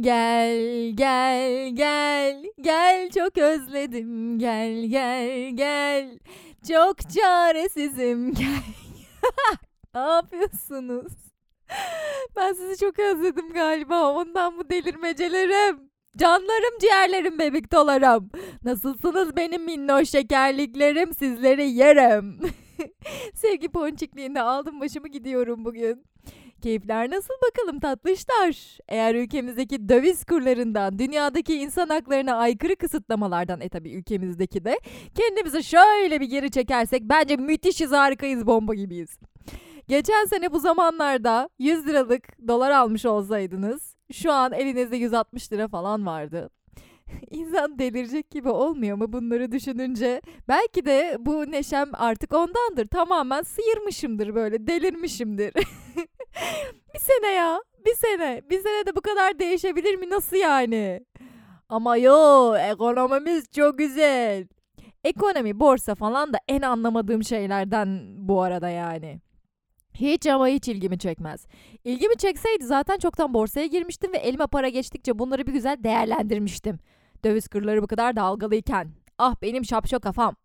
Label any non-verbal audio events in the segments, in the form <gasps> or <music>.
Gel gel gel gel çok özledim gel gel gel çok çaresizim <laughs> gel. ne yapıyorsunuz? Ben sizi çok özledim galiba ondan bu delirmecelerim. Canlarım ciğerlerim bebek dolarım. Nasılsınız benim minnoş şekerliklerim sizleri yerim. <laughs> Sevgi ponçikliğinde aldım başımı gidiyorum bugün. Keyifler nasıl bakalım tatlışlar? Eğer ülkemizdeki döviz kurlarından, dünyadaki insan haklarına aykırı kısıtlamalardan, e tabi ülkemizdeki de kendimizi şöyle bir geri çekersek bence müthişiz harikayız bomba gibiyiz. Geçen sene bu zamanlarda 100 liralık dolar almış olsaydınız şu an elinizde 160 lira falan vardı. <laughs> İnsan delirecek gibi olmuyor mu bunları düşününce? Belki de bu neşem artık ondandır. Tamamen sıyırmışımdır böyle, delirmişimdir. <laughs> <laughs> bir sene ya, bir sene. Bir sene de bu kadar değişebilir mi? Nasıl yani? Ama yo, ekonomimiz çok güzel. Ekonomi, borsa falan da en anlamadığım şeylerden bu arada yani. Hiç ama hiç ilgimi çekmez. İlgimi çekseydi zaten çoktan borsaya girmiştim ve elime para geçtikçe bunları bir güzel değerlendirmiştim. Döviz kurları bu kadar dalgalıyken. Ah benim şapşo kafam.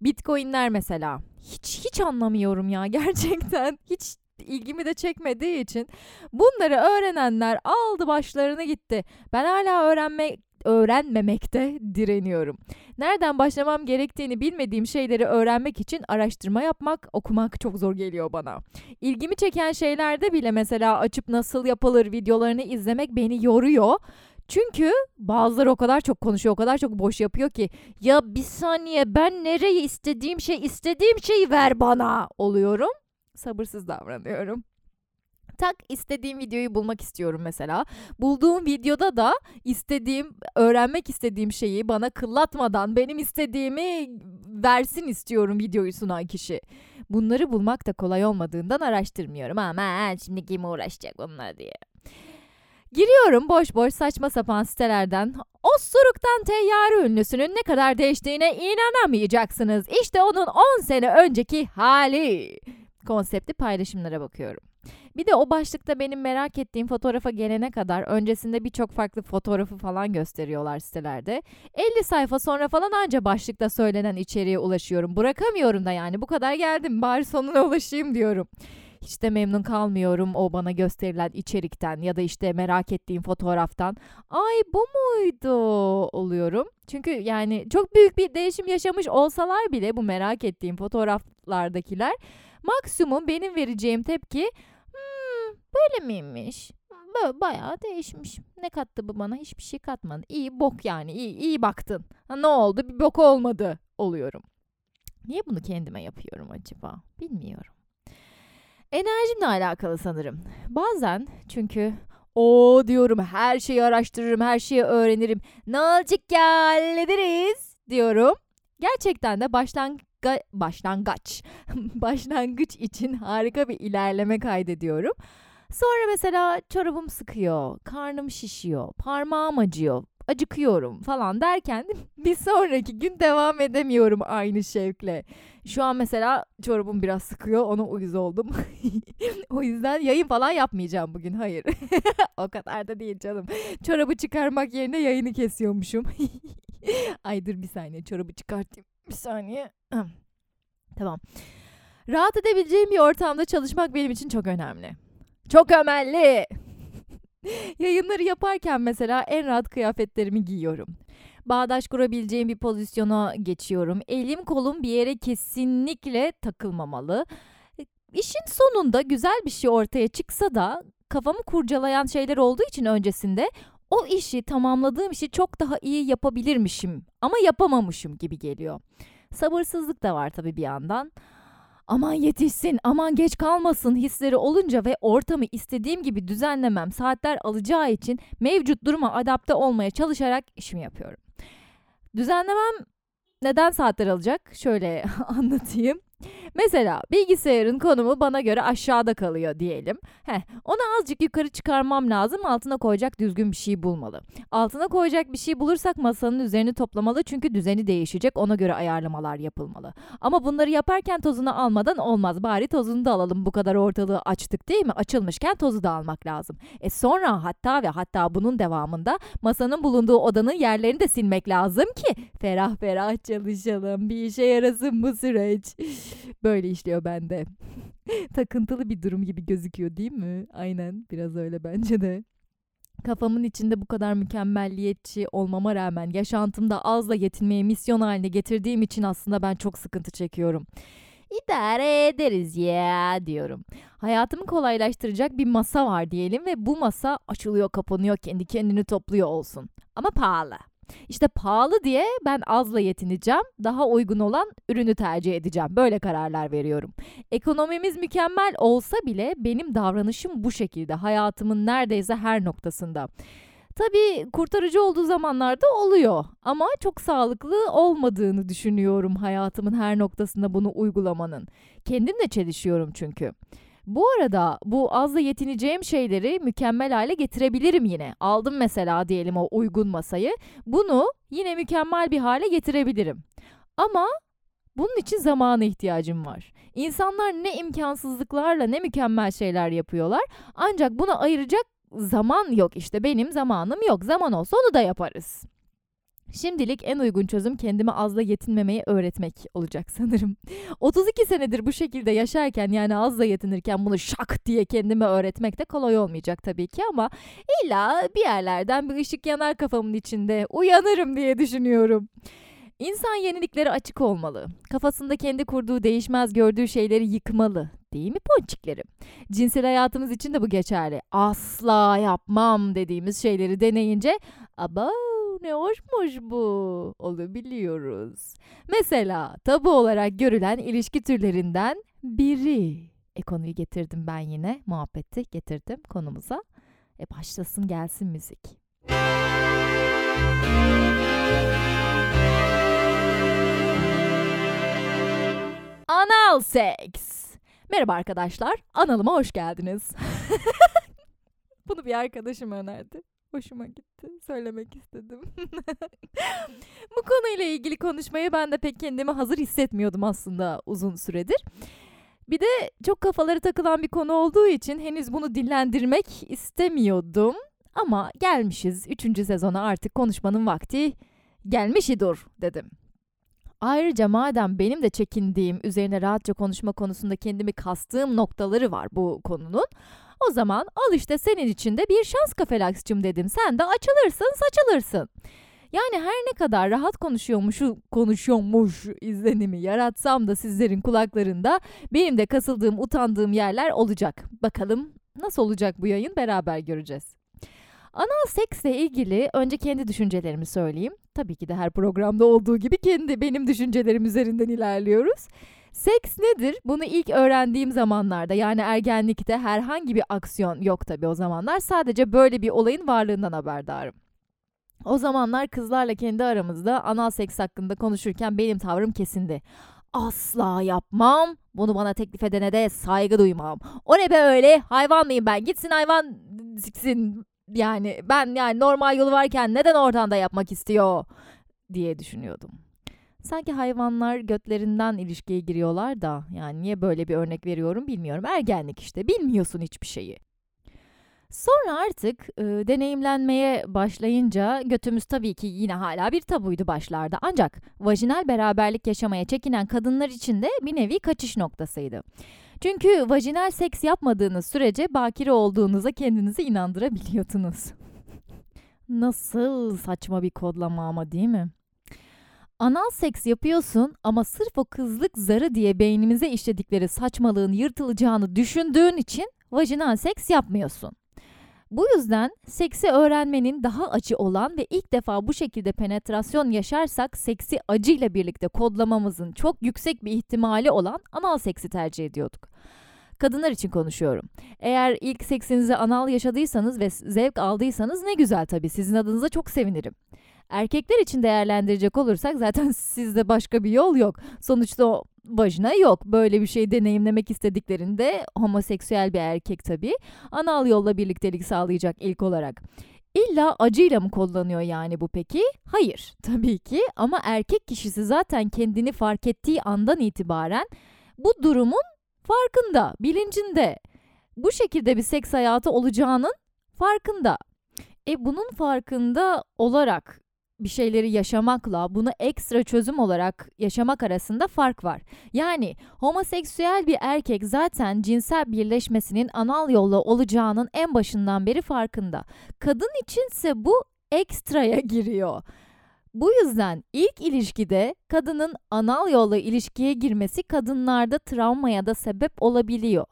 Bitcoinler mesela. Hiç hiç anlamıyorum ya gerçekten. Hiç ilgimi de çekmediği için bunları öğrenenler aldı başlarını gitti. Ben hala öğrenmek öğrenmemekte direniyorum. Nereden başlamam gerektiğini bilmediğim şeyleri öğrenmek için araştırma yapmak, okumak çok zor geliyor bana. İlgimi çeken şeylerde bile mesela açıp nasıl yapılır videolarını izlemek beni yoruyor. Çünkü bazıları o kadar çok konuşuyor, o kadar çok boş yapıyor ki ya bir saniye ben nereye istediğim şey istediğim şeyi ver bana oluyorum. Sabırsız davranıyorum tak istediğim videoyu bulmak istiyorum mesela. Bulduğum videoda da istediğim, öğrenmek istediğim şeyi bana kıllatmadan benim istediğimi versin istiyorum videoyu sunan kişi. Bunları bulmak da kolay olmadığından araştırmıyorum ama şimdi kim uğraşacak bunlar diye. Giriyorum boş boş saçma sapan sitelerden. Osuruktan teyyare ünlüsünün ne kadar değiştiğine inanamayacaksınız. İşte onun 10 sene önceki hali. Konseptli paylaşımlara bakıyorum. Bir de o başlıkta benim merak ettiğim fotoğrafa gelene kadar öncesinde birçok farklı fotoğrafı falan gösteriyorlar sitelerde. 50 sayfa sonra falan anca başlıkta söylenen içeriğe ulaşıyorum. Bırakamıyorum da yani bu kadar geldim bari sonuna ulaşayım diyorum. Hiç de memnun kalmıyorum o bana gösterilen içerikten ya da işte merak ettiğim fotoğraftan. Ay bu muydu oluyorum. Çünkü yani çok büyük bir değişim yaşamış olsalar bile bu merak ettiğim fotoğraflardakiler maksimum benim vereceğim tepki Böyle miymiş? Böyle bayağı değişmiş. Ne kattı bu bana? Hiçbir şey katmadı. İyi bok yani. İyi, iyi baktın. Ha, ne oldu? Bir bok olmadı oluyorum. Niye bunu kendime yapıyorum acaba? Bilmiyorum. Enerjimle alakalı sanırım. Bazen çünkü o diyorum her şeyi araştırırım, her şeyi öğrenirim. Ne olacak ya diyorum. Gerçekten de başlangıç başlangıç <laughs> başlangıç için harika bir ilerleme kaydediyorum. Sonra mesela çorabım sıkıyor, karnım şişiyor, parmağım acıyor, acıkıyorum falan derken <laughs> bir sonraki gün devam edemiyorum aynı şevkle. Şu an mesela çorabım biraz sıkıyor, ona uyuz oldum. <laughs> o yüzden yayın falan yapmayacağım bugün, hayır. o kadar da değil canım. Çorabı çıkarmak yerine yayını kesiyormuşum. Ay dur bir saniye çorabı çıkartayım. Bir saniye. <clears throat> tamam. Rahat edebileceğim bir ortamda çalışmak benim için çok önemli. Çok ömelli. <laughs> Yayınları yaparken mesela en rahat kıyafetlerimi giyiyorum. Bağdaş kurabileceğim bir pozisyona geçiyorum. Elim kolum bir yere kesinlikle takılmamalı. İşin sonunda güzel bir şey ortaya çıksa da kafamı kurcalayan şeyler olduğu için öncesinde o işi tamamladığım işi çok daha iyi yapabilirmişim ama yapamamışım gibi geliyor. Sabırsızlık da var tabii bir yandan aman yetişsin, aman geç kalmasın hisleri olunca ve ortamı istediğim gibi düzenlemem saatler alacağı için mevcut duruma adapte olmaya çalışarak işimi yapıyorum. Düzenlemem neden saatler alacak? Şöyle <laughs> anlatayım. Mesela bilgisayarın konumu bana göre aşağıda kalıyor diyelim. Heh, onu azıcık yukarı çıkarmam lazım. Altına koyacak düzgün bir şey bulmalı. Altına koyacak bir şey bulursak masanın üzerini toplamalı çünkü düzeni değişecek. Ona göre ayarlamalar yapılmalı. Ama bunları yaparken tozunu almadan olmaz. Bari tozunu da alalım. Bu kadar ortalığı açtık değil mi? Açılmışken tozu da almak lazım. E sonra hatta ve hatta bunun devamında masanın bulunduğu odanın yerlerini de silmek lazım ki ferah ferah çalışalım. Bir işe yarasın bu süreç. <laughs> Böyle işliyor bende. <laughs> Takıntılı bir durum gibi gözüküyor değil mi? Aynen biraz öyle bence de. Kafamın içinde bu kadar mükemmelliyetçi olmama rağmen yaşantımda azla yetinmeyi misyon haline getirdiğim için aslında ben çok sıkıntı çekiyorum. İdare ederiz ya diyorum. Hayatımı kolaylaştıracak bir masa var diyelim ve bu masa açılıyor kapanıyor kendi kendini topluyor olsun. Ama pahalı. İşte pahalı diye ben azla yetineceğim, daha uygun olan ürünü tercih edeceğim. Böyle kararlar veriyorum. Ekonomimiz mükemmel olsa bile benim davranışım bu şekilde hayatımın neredeyse her noktasında. Tabii kurtarıcı olduğu zamanlarda oluyor ama çok sağlıklı olmadığını düşünüyorum hayatımın her noktasında bunu uygulamanın. Kendimle çelişiyorum çünkü. Bu arada bu azla yetineceğim şeyleri mükemmel hale getirebilirim yine. Aldım mesela diyelim o uygun masayı. Bunu yine mükemmel bir hale getirebilirim. Ama bunun için zamana ihtiyacım var. İnsanlar ne imkansızlıklarla ne mükemmel şeyler yapıyorlar. Ancak buna ayıracak zaman yok işte benim zamanım yok. Zaman olsa onu da yaparız. Şimdilik en uygun çözüm kendime azla yetinmemeyi öğretmek olacak sanırım. <laughs> 32 senedir bu şekilde yaşarken yani azla yetinirken bunu şak diye kendime öğretmek de kolay olmayacak tabii ki ama illa bir yerlerden bir ışık yanar kafamın içinde uyanırım diye düşünüyorum. İnsan yeniliklere açık olmalı. Kafasında kendi kurduğu değişmez gördüğü şeyleri yıkmalı. Değil mi ponçiklerim? Cinsel hayatımız için de bu geçerli. Asla yapmam dediğimiz şeyleri deneyince aba ne hoşmuş bu olabiliyoruz. Mesela tabu olarak görülen ilişki türlerinden biri. E konuyu getirdim ben yine. Muhabbeti getirdim konumuza. E başlasın gelsin müzik. Anal seks. Merhaba arkadaşlar. Analıma hoş geldiniz. <laughs> Bunu bir arkadaşım önerdi. Hoşuma gitti. Söylemek istedim. <laughs> Bu konuyla ilgili konuşmaya ben de pek kendimi hazır hissetmiyordum aslında uzun süredir. Bir de çok kafaları takılan bir konu olduğu için henüz bunu dillendirmek istemiyordum. Ama gelmişiz 3. sezona artık konuşmanın vakti gelmiş idur dedim. Ayrıca madem benim de çekindiğim, üzerine rahatça konuşma konusunda kendimi kastığım noktaları var bu konunun. O zaman al işte senin için de bir şans kafelaksçım dedim. Sen de açılırsın, saçılırsın. Yani her ne kadar rahat konuşuyormuş, konuşuyormuş izlenimi yaratsam da sizlerin kulaklarında benim de kasıldığım, utandığım yerler olacak. Bakalım nasıl olacak bu yayın beraber göreceğiz. Anal seksle ilgili önce kendi düşüncelerimi söyleyeyim. Tabii ki de her programda olduğu gibi kendi benim düşüncelerim üzerinden ilerliyoruz. Seks nedir? Bunu ilk öğrendiğim zamanlarda yani ergenlikte herhangi bir aksiyon yok tabii o zamanlar. Sadece böyle bir olayın varlığından haberdarım. O zamanlar kızlarla kendi aramızda anal seks hakkında konuşurken benim tavrım kesindi. Asla yapmam. Bunu bana teklif edene de saygı duymam. O ne be öyle? Hayvan mıyım ben? Gitsin hayvan siksin. Yani ben yani normal yolu varken neden oradan da yapmak istiyor diye düşünüyordum. Sanki hayvanlar götlerinden ilişkiye giriyorlar da yani niye böyle bir örnek veriyorum bilmiyorum. Ergenlik işte bilmiyorsun hiçbir şeyi. Sonra artık e, deneyimlenmeye başlayınca götümüz tabii ki yine hala bir tabuydu başlarda. Ancak vajinal beraberlik yaşamaya çekinen kadınlar için de bir nevi kaçış noktasıydı. Çünkü vajinal seks yapmadığınız sürece bakire olduğunuza kendinizi inandırabiliyordunuz. <laughs> Nasıl saçma bir kodlama ama değil mi? Anal seks yapıyorsun ama sırf o kızlık zarı diye beynimize işledikleri saçmalığın yırtılacağını düşündüğün için vajinal seks yapmıyorsun. Bu yüzden seksi öğrenmenin daha acı olan ve ilk defa bu şekilde penetrasyon yaşarsak seksi acıyla birlikte kodlamamızın çok yüksek bir ihtimali olan anal seksi tercih ediyorduk. Kadınlar için konuşuyorum. Eğer ilk seksinizi anal yaşadıysanız ve zevk aldıysanız ne güzel tabii sizin adınıza çok sevinirim. Erkekler için değerlendirecek olursak zaten <laughs> sizde başka bir yol yok. Sonuçta o vajina yok. Böyle bir şey deneyimlemek istediklerinde homoseksüel bir erkek tabii anal yolla birliktelik sağlayacak ilk olarak. İlla acıyla mı kullanıyor yani bu peki? Hayır <laughs> tabii ki ama erkek kişisi zaten kendini fark ettiği andan itibaren bu durumun farkında, bilincinde. Bu şekilde bir seks hayatı olacağının farkında. E bunun farkında olarak bir şeyleri yaşamakla bunu ekstra çözüm olarak yaşamak arasında fark var. Yani homoseksüel bir erkek zaten cinsel birleşmesinin anal yolla olacağının en başından beri farkında. Kadın içinse bu ekstraya <laughs> giriyor. Bu yüzden ilk ilişkide kadının anal yolla ilişkiye girmesi kadınlarda travmaya da sebep olabiliyor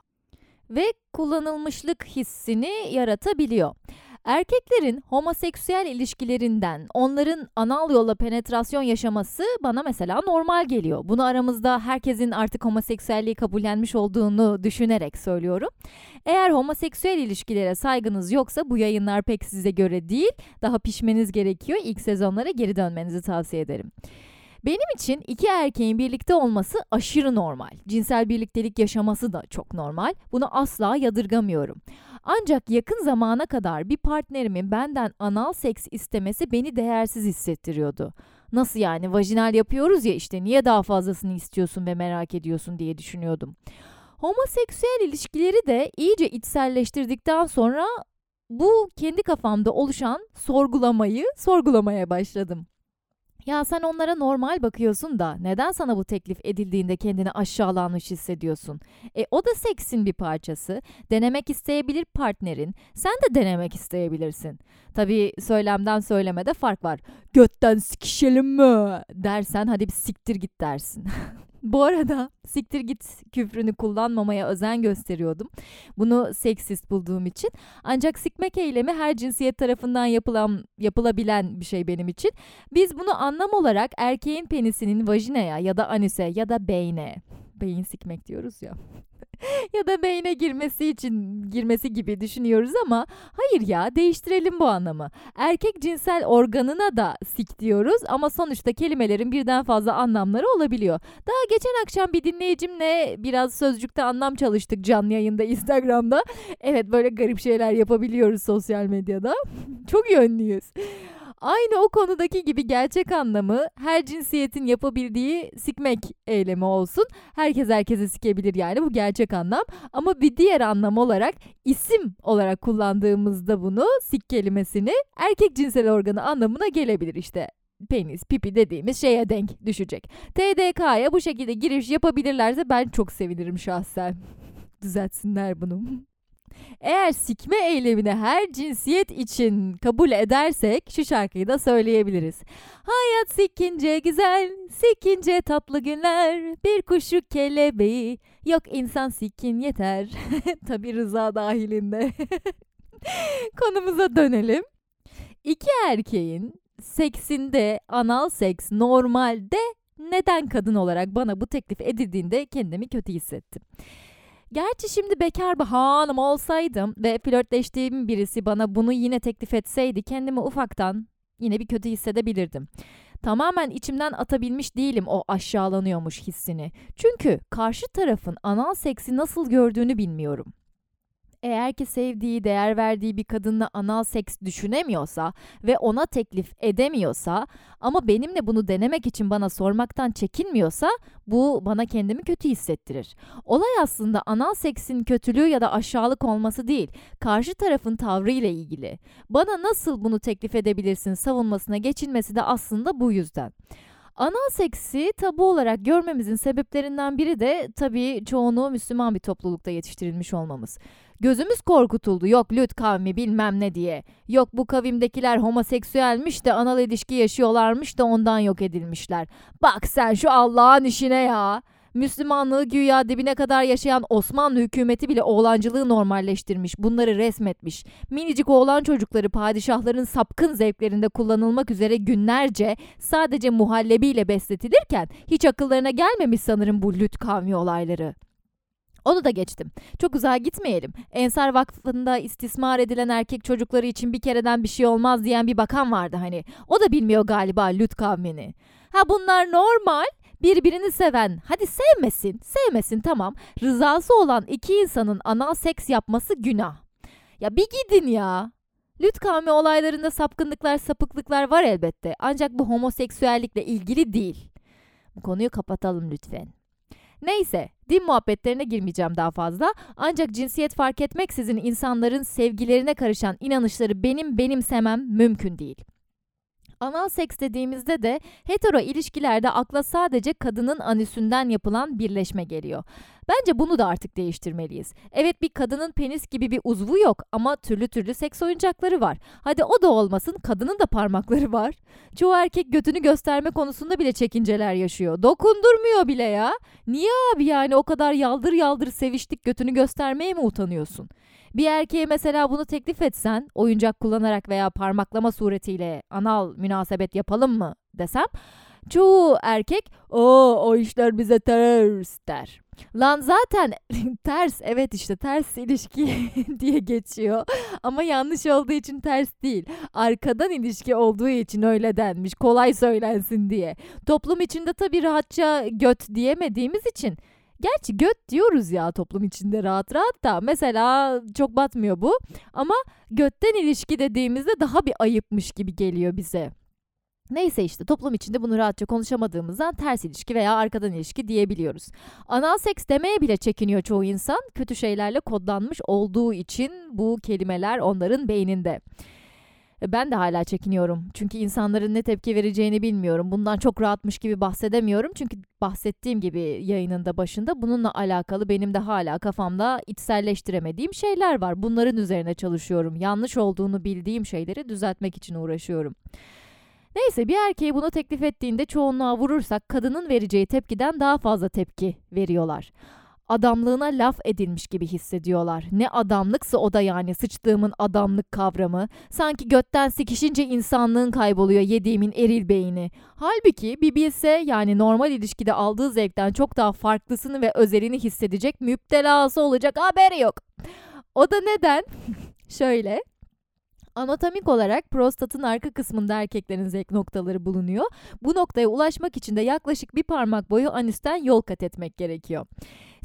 ve kullanılmışlık hissini yaratabiliyor. Erkeklerin homoseksüel ilişkilerinden onların anal yolla penetrasyon yaşaması bana mesela normal geliyor. Bunu aramızda herkesin artık homoseksüelliği kabullenmiş olduğunu düşünerek söylüyorum. Eğer homoseksüel ilişkilere saygınız yoksa bu yayınlar pek size göre değil. Daha pişmeniz gerekiyor. İlk sezonlara geri dönmenizi tavsiye ederim. Benim için iki erkeğin birlikte olması aşırı normal. Cinsel birliktelik yaşaması da çok normal. Bunu asla yadırgamıyorum. Ancak yakın zamana kadar bir partnerimin benden anal seks istemesi beni değersiz hissettiriyordu. Nasıl yani vajinal yapıyoruz ya işte niye daha fazlasını istiyorsun ve merak ediyorsun diye düşünüyordum. Homoseksüel ilişkileri de iyice içselleştirdikten sonra bu kendi kafamda oluşan sorgulamayı sorgulamaya başladım. Ya sen onlara normal bakıyorsun da neden sana bu teklif edildiğinde kendini aşağılanmış hissediyorsun? E o da seksin bir parçası. Denemek isteyebilir partnerin. Sen de denemek isteyebilirsin. Tabii söylemden söylemede fark var. Götten sikişelim mi dersen hadi bir siktir git dersin. <laughs> Bu arada siktir git küfrünü kullanmamaya özen gösteriyordum. Bunu seksist bulduğum için. Ancak sikmek eylemi her cinsiyet tarafından yapılan yapılabilen bir şey benim için. Biz bunu anlam olarak erkeğin penisinin vajinaya ya da anüse ya da beyne beyin sikmek diyoruz ya. <laughs> ya da beyne girmesi için girmesi gibi düşünüyoruz ama hayır ya değiştirelim bu anlamı. Erkek cinsel organına da sik diyoruz ama sonuçta kelimelerin birden fazla anlamları olabiliyor. Daha geçen akşam bir dinleyicimle biraz sözcükte anlam çalıştık canlı yayında <laughs> Instagram'da. Evet böyle garip şeyler yapabiliyoruz sosyal medyada. <laughs> Çok yönlüyüz. Aynı o konudaki gibi gerçek anlamı her cinsiyetin yapabildiği sikmek eylemi olsun. Herkes herkese sikebilir yani bu gerçek anlam. Ama bir diğer anlam olarak isim olarak kullandığımızda bunu sik kelimesini erkek cinsel organı anlamına gelebilir işte penis, pipi dediğimiz şeye denk düşecek. TDK'ya bu şekilde giriş yapabilirlerse ben çok sevinirim şahsen. <laughs> Düzeltsinler bunu. Eğer sikme eylemini her cinsiyet için kabul edersek şu şarkıyı da söyleyebiliriz. Hayat sikince güzel, sikince tatlı günler, bir kuşu kelebeği, yok insan sikin yeter. <laughs> Tabi rıza dahilinde. <laughs> Konumuza dönelim. İki erkeğin seksinde anal seks normalde neden kadın olarak bana bu teklif edildiğinde kendimi kötü hissettim. Gerçi şimdi bekar bir hanım olsaydım ve flörtleştiğim birisi bana bunu yine teklif etseydi kendimi ufaktan yine bir kötü hissedebilirdim. Tamamen içimden atabilmiş değilim o aşağılanıyormuş hissini. Çünkü karşı tarafın anal seksi nasıl gördüğünü bilmiyorum. Eğer ki sevdiği, değer verdiği bir kadınla anal seks düşünemiyorsa ve ona teklif edemiyorsa ama benimle bunu denemek için bana sormaktan çekinmiyorsa bu bana kendimi kötü hissettirir. Olay aslında anal seksin kötülüğü ya da aşağılık olması değil, karşı tarafın tavrı ile ilgili. Bana nasıl bunu teklif edebilirsin savunmasına geçilmesi de aslında bu yüzden. Anal seksi tabu olarak görmemizin sebeplerinden biri de tabii çoğunu Müslüman bir toplulukta yetiştirilmiş olmamız. Gözümüz korkutuldu yok Lüt kavmi bilmem ne diye. Yok bu kavimdekiler homoseksüelmiş de anal ilişki yaşıyorlarmış da ondan yok edilmişler. Bak sen şu Allah'ın işine ya. Müslümanlığı güya dibine kadar yaşayan Osmanlı hükümeti bile oğlancılığı normalleştirmiş, bunları resmetmiş. Minicik oğlan çocukları padişahların sapkın zevklerinde kullanılmak üzere günlerce sadece muhallebiyle besletilirken hiç akıllarına gelmemiş sanırım bu lüt kavmi olayları. Onu da geçtim. Çok uzağa gitmeyelim. Ensar Vakfı'nda istismar edilen erkek çocukları için bir kereden bir şey olmaz diyen bir bakan vardı hani. O da bilmiyor galiba Lüt kavmini. Ha bunlar normal. Birbirini seven, hadi sevmesin, sevmesin tamam. Rızası olan iki insanın anal seks yapması günah. Ya bir gidin ya. Lüt kavmi olaylarında sapkınlıklar, sapıklıklar var elbette. Ancak bu homoseksüellikle ilgili değil. Bu konuyu kapatalım lütfen. Neyse, din muhabbetlerine girmeyeceğim daha fazla. Ancak cinsiyet fark etmeksizin insanların sevgilerine karışan inanışları benim benimsemem mümkün değil. Anal seks dediğimizde de hetero ilişkilerde akla sadece kadının anüsünden yapılan birleşme geliyor. Bence bunu da artık değiştirmeliyiz. Evet bir kadının penis gibi bir uzvu yok ama türlü türlü seks oyuncakları var. Hadi o da olmasın kadının da parmakları var. Çoğu erkek götünü gösterme konusunda bile çekinceler yaşıyor. Dokundurmuyor bile ya. Niye abi yani o kadar yaldır yaldır seviştik götünü göstermeye mi utanıyorsun? Bir erkeğe mesela bunu teklif etsen, oyuncak kullanarak veya parmaklama suretiyle anal münasebet yapalım mı desem, çoğu erkek o o işler bize ters der. Lan zaten <laughs> ters evet işte ters ilişki <laughs> diye geçiyor. Ama yanlış olduğu için ters değil. Arkadan ilişki olduğu için öyle denmiş. Kolay söylensin diye. Toplum içinde tabii rahatça göt diyemediğimiz için Gerçi göt diyoruz ya toplum içinde rahat rahat da. Mesela çok batmıyor bu. Ama götten ilişki dediğimizde daha bir ayıpmış gibi geliyor bize. Neyse işte toplum içinde bunu rahatça konuşamadığımızdan ters ilişki veya arkadan ilişki diyebiliyoruz. Anal seks demeye bile çekiniyor çoğu insan. Kötü şeylerle kodlanmış olduğu için bu kelimeler onların beyninde. Ben de hala çekiniyorum. Çünkü insanların ne tepki vereceğini bilmiyorum. Bundan çok rahatmış gibi bahsedemiyorum. Çünkü bahsettiğim gibi yayının da başında bununla alakalı benim de hala kafamda içselleştiremediğim şeyler var. Bunların üzerine çalışıyorum. Yanlış olduğunu bildiğim şeyleri düzeltmek için uğraşıyorum. Neyse bir erkeği bunu teklif ettiğinde çoğunluğa vurursak kadının vereceği tepkiden daha fazla tepki veriyorlar adamlığına laf edilmiş gibi hissediyorlar. Ne adamlıksa o da yani sıçtığımın adamlık kavramı. Sanki götten sikişince insanlığın kayboluyor yediğimin eril beyni. Halbuki bir bilse yani normal ilişkide aldığı zevkten çok daha farklısını ve özelini hissedecek müptelası olacak haberi yok. O da neden? <laughs> Şöyle Anatomik olarak prostatın arka kısmında erkeklerin zevk noktaları bulunuyor. Bu noktaya ulaşmak için de yaklaşık bir parmak boyu anüsten yol kat etmek gerekiyor.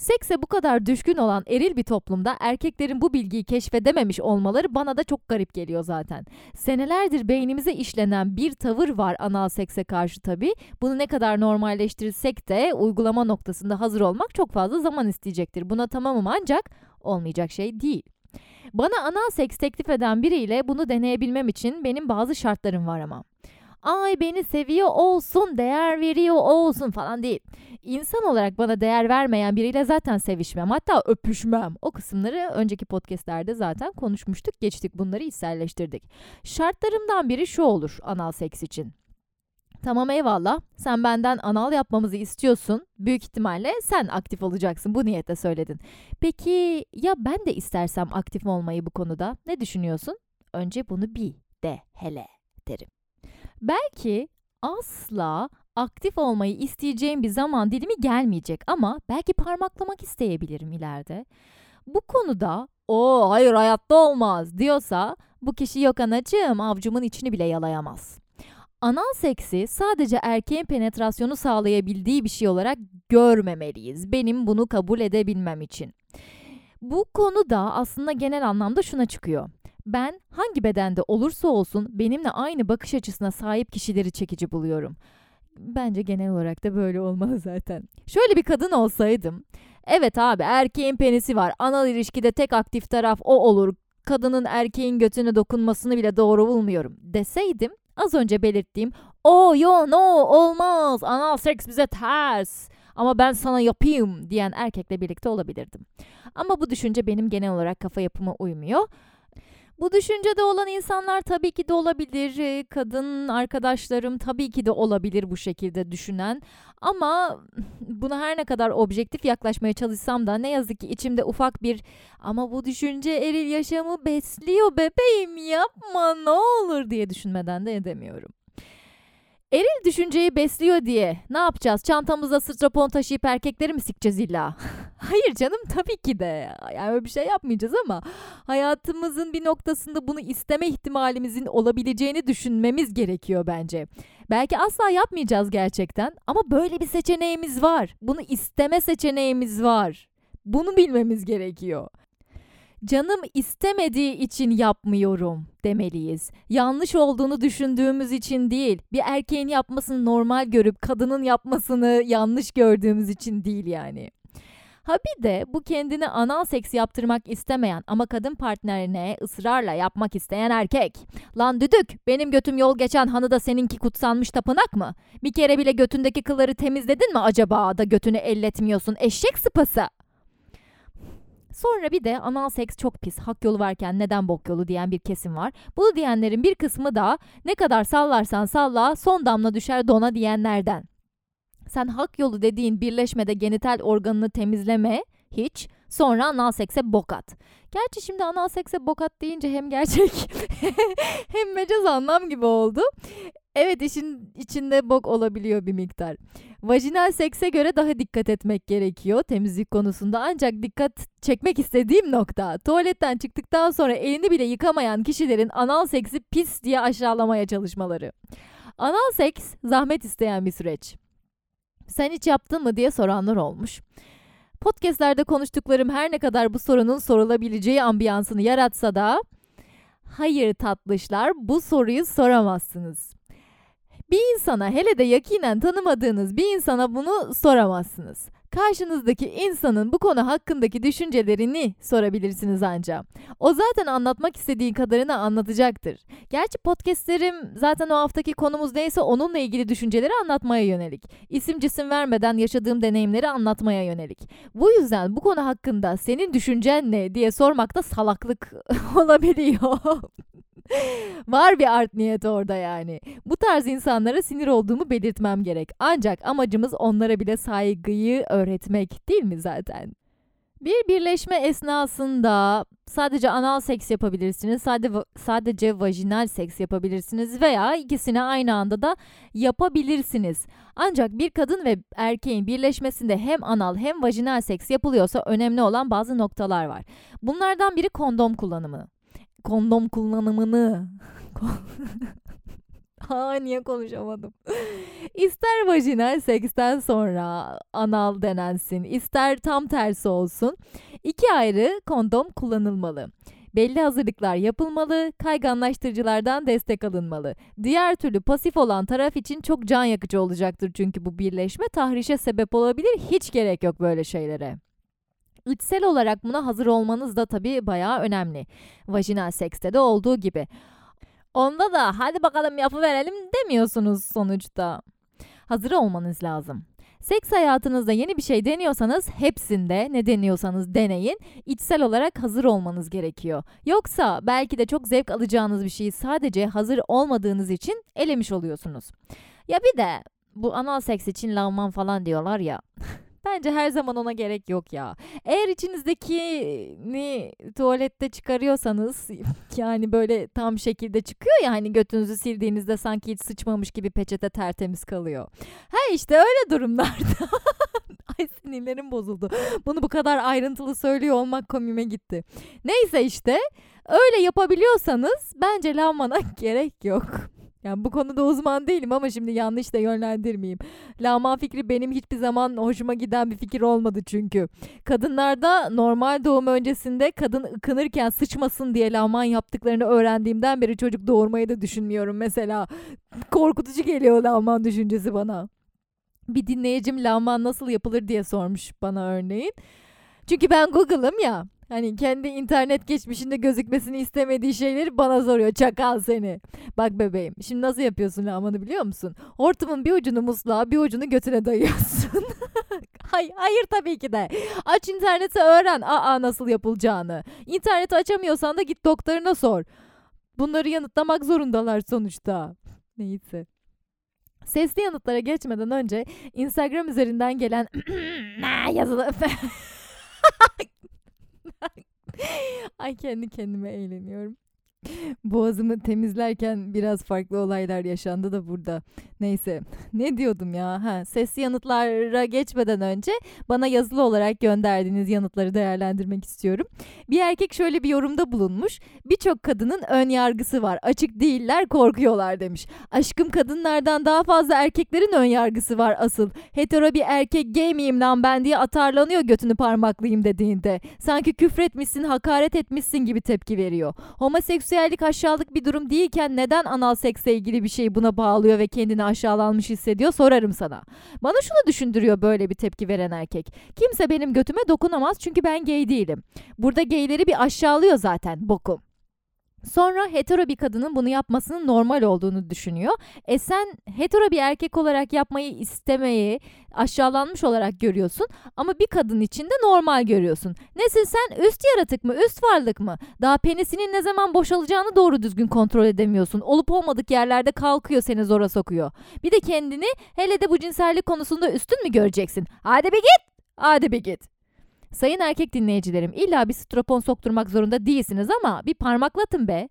Sekse bu kadar düşkün olan eril bir toplumda erkeklerin bu bilgiyi keşfedememiş olmaları bana da çok garip geliyor zaten. Senelerdir beynimize işlenen bir tavır var anal sekse karşı tabii. Bunu ne kadar normalleştirirsek de uygulama noktasında hazır olmak çok fazla zaman isteyecektir. Buna tamamım ancak olmayacak şey değil. Bana anal seks teklif eden biriyle bunu deneyebilmem için benim bazı şartlarım var ama. Ay beni seviyor olsun, değer veriyor olsun falan değil. İnsan olarak bana değer vermeyen biriyle zaten sevişmem. Hatta öpüşmem. O kısımları önceki podcastlerde zaten konuşmuştuk. Geçtik bunları içselleştirdik. Şartlarımdan biri şu olur anal seks için. Tamam eyvallah. Sen benden anal yapmamızı istiyorsun. Büyük ihtimalle sen aktif olacaksın. Bu niyetle söyledin. Peki ya ben de istersem aktif olmayı bu konuda? Ne düşünüyorsun? Önce bunu bir de hele derim. Belki asla aktif olmayı isteyeceğim bir zaman dilimi gelmeyecek ama belki parmaklamak isteyebilirim ileride. Bu konuda o hayır hayatta olmaz diyorsa bu kişi yok anacığım avcumun içini bile yalayamaz. Anal seksi sadece erkeğin penetrasyonu sağlayabildiği bir şey olarak görmemeliyiz. Benim bunu kabul edebilmem için. Bu konu da aslında genel anlamda şuna çıkıyor. Ben hangi bedende olursa olsun benimle aynı bakış açısına sahip kişileri çekici buluyorum. Bence genel olarak da böyle olmalı zaten. Şöyle bir kadın olsaydım. Evet abi erkeğin penisi var. Anal ilişkide tek aktif taraf o olur. Kadının erkeğin götüne dokunmasını bile doğru bulmuyorum deseydim az önce belirttiğim o yo no olmaz anal seks bize ters ama ben sana yapayım diyen erkekle birlikte olabilirdim. Ama bu düşünce benim genel olarak kafa yapıma uymuyor. Bu düşüncede olan insanlar tabii ki de olabilir. Ee, kadın arkadaşlarım tabii ki de olabilir bu şekilde düşünen. Ama buna her ne kadar objektif yaklaşmaya çalışsam da ne yazık ki içimde ufak bir ama bu düşünce eril yaşamı besliyor bebeğim yapma ne olur diye düşünmeden de edemiyorum. Eril düşünceyi besliyor diye ne yapacağız? Çantamızda strapon taşıyıp erkekleri mi sikeceğiz illa? <laughs> Hayır canım tabii ki de. Yani öyle bir şey yapmayacağız ama hayatımızın bir noktasında bunu isteme ihtimalimizin olabileceğini düşünmemiz gerekiyor bence. Belki asla yapmayacağız gerçekten ama böyle bir seçeneğimiz var. Bunu isteme seçeneğimiz var. Bunu bilmemiz gerekiyor. Canım istemediği için yapmıyorum demeliyiz. Yanlış olduğunu düşündüğümüz için değil. Bir erkeğin yapmasını normal görüp kadının yapmasını yanlış gördüğümüz için değil yani. Ha bir de bu kendine anal seks yaptırmak istemeyen ama kadın partnerine ısrarla yapmak isteyen erkek. Lan düdük benim götüm yol geçen hanı da seninki kutsanmış tapınak mı? Bir kere bile götündeki kılları temizledin mi acaba da götünü elletmiyorsun eşek sıpası? Sonra bir de anal seks çok pis, hak yolu varken neden bok yolu diyen bir kesim var. Bunu diyenlerin bir kısmı da ne kadar sallarsan salla son damla düşer dona diyenlerden. Sen hak yolu dediğin birleşmede genital organını temizleme hiç. Sonra anal sekse bok at. Gerçi şimdi anal sekse bok at deyince hem gerçek <laughs> hem mecaz anlam gibi oldu. Evet işin içinde bok olabiliyor bir miktar. Vajinal sekse göre daha dikkat etmek gerekiyor temizlik konusunda. Ancak dikkat çekmek istediğim nokta tuvaletten çıktıktan sonra elini bile yıkamayan kişilerin anal seksi pis diye aşağılamaya çalışmaları. Anal seks zahmet isteyen bir süreç. Sen hiç yaptın mı diye soranlar olmuş. Podcast'lerde konuştuklarım her ne kadar bu sorunun sorulabileceği ambiyansını yaratsa da hayır tatlışlar bu soruyu soramazsınız. Bir insana hele de yakinen tanımadığınız bir insana bunu soramazsınız. Karşınızdaki insanın bu konu hakkındaki düşüncelerini sorabilirsiniz ancak. O zaten anlatmak istediği kadarını anlatacaktır. Gerçi podcastlerim zaten o haftaki konumuz neyse onunla ilgili düşünceleri anlatmaya yönelik. İsim cisim vermeden yaşadığım deneyimleri anlatmaya yönelik. Bu yüzden bu konu hakkında senin düşüncen ne diye sormakta salaklık <laughs> olabiliyor. <laughs> Var bir art niyet orada yani. Bu tarz insanlara sinir olduğumu belirtmem gerek. Ancak amacımız onlara bile saygıyı öğretmek değil mi zaten? Bir birleşme esnasında sadece anal seks yapabilirsiniz, sadece, sadece vajinal seks yapabilirsiniz veya ikisini aynı anda da yapabilirsiniz. Ancak bir kadın ve erkeğin birleşmesinde hem anal hem vajinal seks yapılıyorsa önemli olan bazı noktalar var. Bunlardan biri kondom kullanımı kondom kullanımını <laughs> Ha <laughs> niye konuşamadım? <laughs> İster vajinal seksten sonra anal denensin, ister tam tersi olsun. İki ayrı kondom kullanılmalı. Belli hazırlıklar yapılmalı, kayganlaştırıcılardan destek alınmalı. Diğer türlü pasif olan taraf için çok can yakıcı olacaktır çünkü bu birleşme tahrişe sebep olabilir. Hiç gerek yok böyle şeylere. İçsel olarak buna hazır olmanız da tabii bayağı önemli. Vajinal sekste de olduğu gibi. Onda da hadi bakalım yapıverelim demiyorsunuz sonuçta. Hazır olmanız lazım. Seks hayatınızda yeni bir şey deniyorsanız hepsinde ne deniyorsanız deneyin içsel olarak hazır olmanız gerekiyor. Yoksa belki de çok zevk alacağınız bir şeyi sadece hazır olmadığınız için elemiş oluyorsunuz. Ya bir de bu anal seks için lavman falan diyorlar ya. <laughs> Bence her zaman ona gerek yok ya. Eğer içinizdekini tuvalette çıkarıyorsanız <laughs> yani böyle tam şekilde çıkıyor ya hani götünüzü sildiğinizde sanki hiç sıçmamış gibi peçete tertemiz kalıyor. Ha işte öyle durumlarda. <laughs> Ay sinirlerim bozuldu. Bunu bu kadar ayrıntılı söylüyor olmak komime gitti. Neyse işte öyle yapabiliyorsanız bence lavmana <laughs> gerek yok. Yani bu konuda uzman değilim ama şimdi yanlış da yönlendirmeyeyim. Lağman fikri benim hiçbir zaman hoşuma giden bir fikir olmadı çünkü. Kadınlarda normal doğum öncesinde kadın ıkınırken sıçmasın diye lağman yaptıklarını öğrendiğimden beri çocuk doğurmayı da düşünmüyorum mesela. Korkutucu geliyor lağman düşüncesi bana. Bir dinleyicim lağman nasıl yapılır diye sormuş bana örneğin. Çünkü ben Google'ım ya. Hani kendi internet geçmişinde gözükmesini istemediği şeyleri bana soruyor. Çakal seni. Bak bebeğim. Şimdi nasıl yapıyorsun lamanı biliyor musun? Hortumun bir ucunu musluğa bir ucunu götüne dayıyorsun. <laughs> hayır, hayır tabii ki de. Aç interneti öğren. Aa nasıl yapılacağını. İnterneti açamıyorsan da git doktoruna sor. Bunları yanıtlamak zorundalar sonuçta. Neyse. Sesli yanıtlara geçmeden önce Instagram üzerinden gelen <laughs> yazılı <laughs> Ay kendi kendime eğleniyorum. <laughs> Boğazımı temizlerken biraz farklı olaylar yaşandı da burada. Neyse <laughs> ne diyordum ya? Ha, sesli yanıtlara geçmeden önce bana yazılı olarak gönderdiğiniz yanıtları değerlendirmek istiyorum. Bir erkek şöyle bir yorumda bulunmuş. Birçok kadının ön yargısı var. Açık değiller, korkuyorlar demiş. Aşkım kadınlardan daha fazla erkeklerin ön yargısı var asıl. Hetero bir erkek gay miyim lan ben diye atarlanıyor götünü parmaklayayım dediğinde. Sanki küfretmişsin, hakaret etmişsin gibi tepki veriyor. Homoseksüellik aşağılık bir durum değilken neden anal seksle ilgili bir şey buna bağlıyor ve kendini aşağılanmış hissediyor sorarım sana. Bana şunu düşündürüyor böyle bir tepki veren erkek. Kimse benim götüme dokunamaz çünkü ben gay değilim. Burada gayleri bir aşağılıyor zaten bokum. Sonra hetero bir kadının bunu yapmasının normal olduğunu düşünüyor. E sen hetero bir erkek olarak yapmayı istemeyi aşağılanmış olarak görüyorsun ama bir kadın için de normal görüyorsun. Nesin sen üst yaratık mı üst varlık mı? Daha penisinin ne zaman boşalacağını doğru düzgün kontrol edemiyorsun. Olup olmadık yerlerde kalkıyor seni zora sokuyor. Bir de kendini hele de bu cinsellik konusunda üstün mü göreceksin? Hadi bir git. Hadi bir git. Sayın erkek dinleyicilerim illa bir stropon sokturmak zorunda değilsiniz ama bir parmaklatın be.